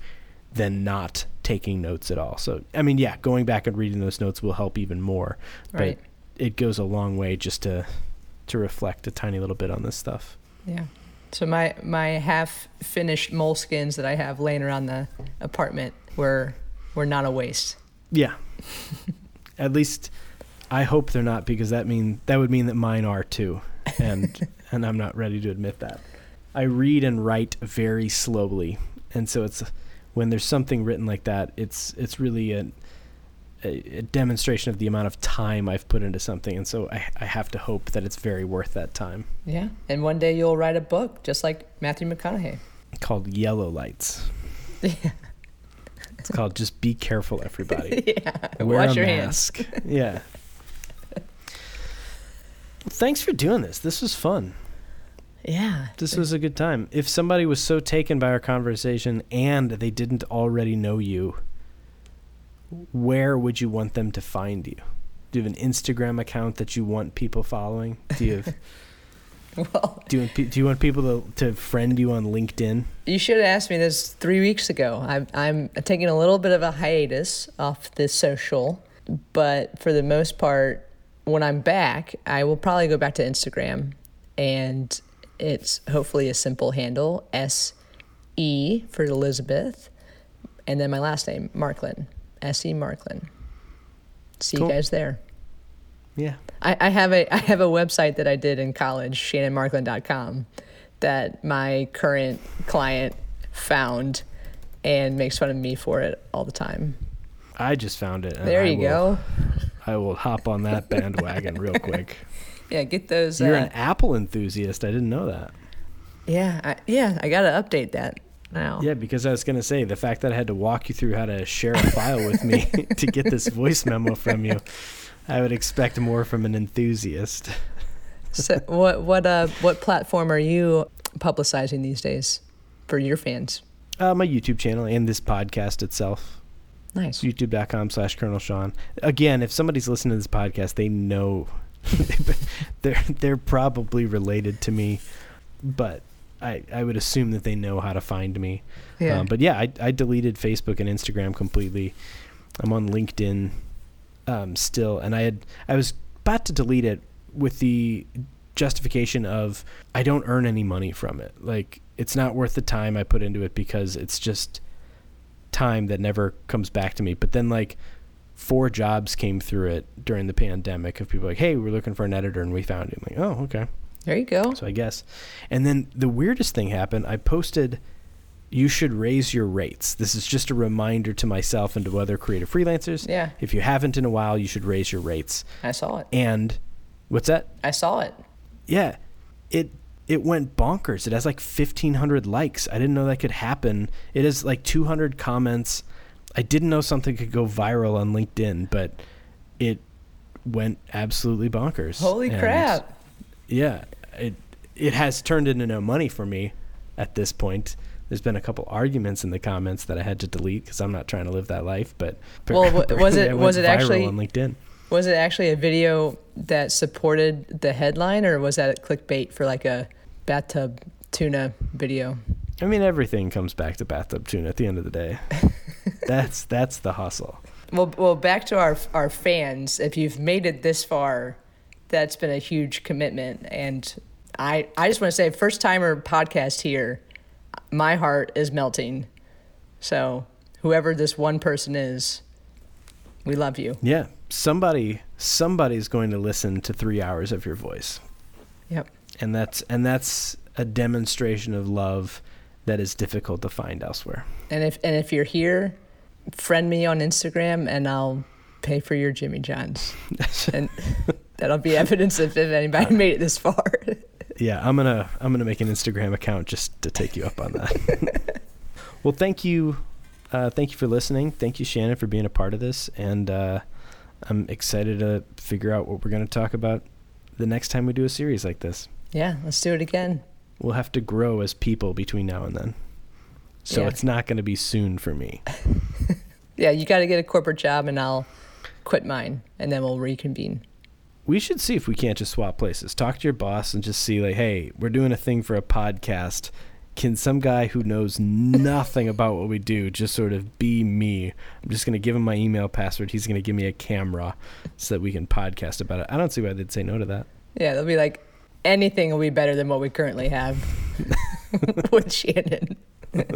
than not taking notes at all. So, I mean, yeah, going back and reading those notes will help even more. Right. But it goes a long way just to to reflect a tiny little bit on this stuff. Yeah. So my my half finished moleskins that I have laying around the apartment were were not a waste. Yeah. At least I hope they're not because that mean that would mean that mine are too. And and I'm not ready to admit that. I read and write very slowly. And so it's when there's something written like that, it's it's really a, a, demonstration of the amount of time I've put into something, and so I, I have to hope that it's very worth that time. Yeah, and one day you'll write a book just like Matthew McConaughey called Yellow Lights. Yeah. It's called just be careful, everybody. yeah. Wear Wash a your hands. mask. yeah. Thanks for doing this. This was fun. Yeah. This was a good time. If somebody was so taken by our conversation and they didn't already know you, where would you want them to find you? Do you have an Instagram account that you want people following? Do you have, Well, do you want, pe- do you want people to, to friend you on LinkedIn? you should have asked me this three weeks ago. I'm, I'm taking a little bit of a hiatus off the social, but for the most part, when I'm back, I will probably go back to Instagram, and it's hopefully a simple handle S E for Elizabeth, and then my last name Marklin S E Marklin. See Cool. you guys there. Yeah. I, I have a I have a website that I did in college, shannonmarklin.com, that my current client found and makes fun of me for it all the time. I just found it. There I you will- go. I will hop on that bandwagon real quick. Yeah, get those. You're uh, an Apple enthusiast. I didn't know that. yeah, I, yeah. I gotta update that now. Yeah, because I was going to say the fact that I had to walk you through how to share a file with me to get this voice memo from you, I would expect more from an enthusiast. So what what uh what platform are you publicizing these days for your fans? Uh, my YouTube channel and this podcast itself, Nice. youtube.com slash Colonel Sean. Again, if somebody's listening to this podcast, they know they're they're probably related to me, but I I would assume that they know how to find me. Yeah. Um, but yeah, I, I deleted Facebook and Instagram completely. I'm on LinkedIn um, still, and I had I was about to delete it with the justification of I don't earn any money from it. Like it's not worth the time I put into it because it's just time that never comes back to me. But then like four jobs came through it during the pandemic of people like, hey, we're looking for an editor, and we found. I'm like, oh, okay. there you go. So I guess. And then the weirdest thing happened. I posted, you should raise your rates. This is just a reminder to myself and to other creative freelancers. Yeah. If you haven't in a while, you should raise your rates. I saw it. And what's that? I saw it. Yeah. It it went bonkers. It has like 1500 likes. I didn't know that could happen. It has like 200 comments. I didn't know something could go viral on LinkedIn, but it went absolutely bonkers. Holy And- crap. yeah, it it has turned into no money for me at this point. There's been a couple arguments in the comments that I had to delete because I'm not trying to live that life. But Well, was it- was it viral actually- on LinkedIn? Was it actually a video that supported the headline, or was that clickbait for like a bathtub tuna video? I mean, everything comes back to bathtub tune at the end of the day. that's that's the hustle. Well, well, back to our our fans. If you've made it this far, that's been a huge commitment, and I I just want to say, first timer podcast here, my heart is melting. So whoever this one person is, we love you. Yeah, somebody somebody's going to listen to three hours of your voice, Yep. and that's and that's a demonstration of love that is difficult to find elsewhere. And if and if you're here, friend me on Instagram, and I'll pay for your Jimmy Johns, and that'll be evidence if, if anybody made it this far. Yeah, I'm gonna I'm gonna make an Instagram account just to take you up on that. well, thank you, uh, thank you for listening. Thank you, Shannon, for being a part of this, and uh, I'm excited to figure out what we're gonna talk about the next time we do a series like this. yeah, let's do it again. We'll have to grow as people between now and then, so Yeah. it's not gonna be soon for me. Yeah, you got to get a corporate job, and I'll quit mine, and then we'll reconvene. We should see if we can't just swap places. Talk to your boss and just see, like, hey, we're doing a thing for a podcast. Can some guy who knows nothing about what we do just sort of be me? I'm just going to give him my email password. He's going to give me a camera so that we can podcast about it. I don't see why they'd say no to that. Yeah, they'll be like, anything will be better than what we currently have with Shannon.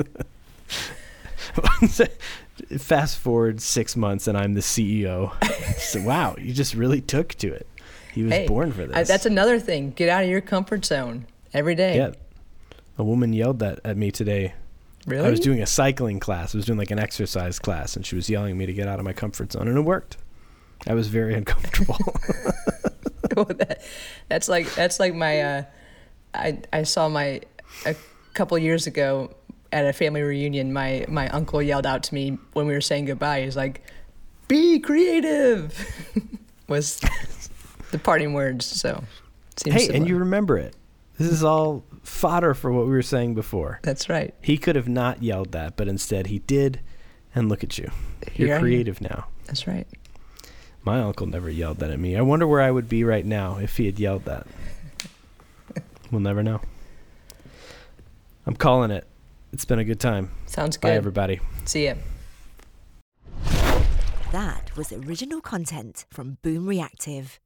Fast forward six months and I'm the CEO. so, wow, you just really took to it. He was Hey, born for this. I, that's another thing. Get out of your comfort zone every day. yeah. A woman yelled that at me today Really? I was doing a cycling class. I was doing like an exercise class, and she was yelling at me to get out of my comfort zone, and it worked. I was very uncomfortable. Well, that, that's like that's like my uh, I I saw my a couple years ago at a family reunion, my my uncle yelled out to me when we were saying goodbye. He's like, "Be creative," was the parting words. So, seems Hey, and you remember it. This is all fodder for what we were saying before. That's right. He could have not yelled that, but instead he did. And look at you. You're am. creative now. That's right. My uncle never yelled that at me. I wonder where I would be right now if he had yelled that. we'll never know. I'm calling it. It's been a good time. Sounds good. Bye, everybody. See ya. That was original content from Boom Reactive.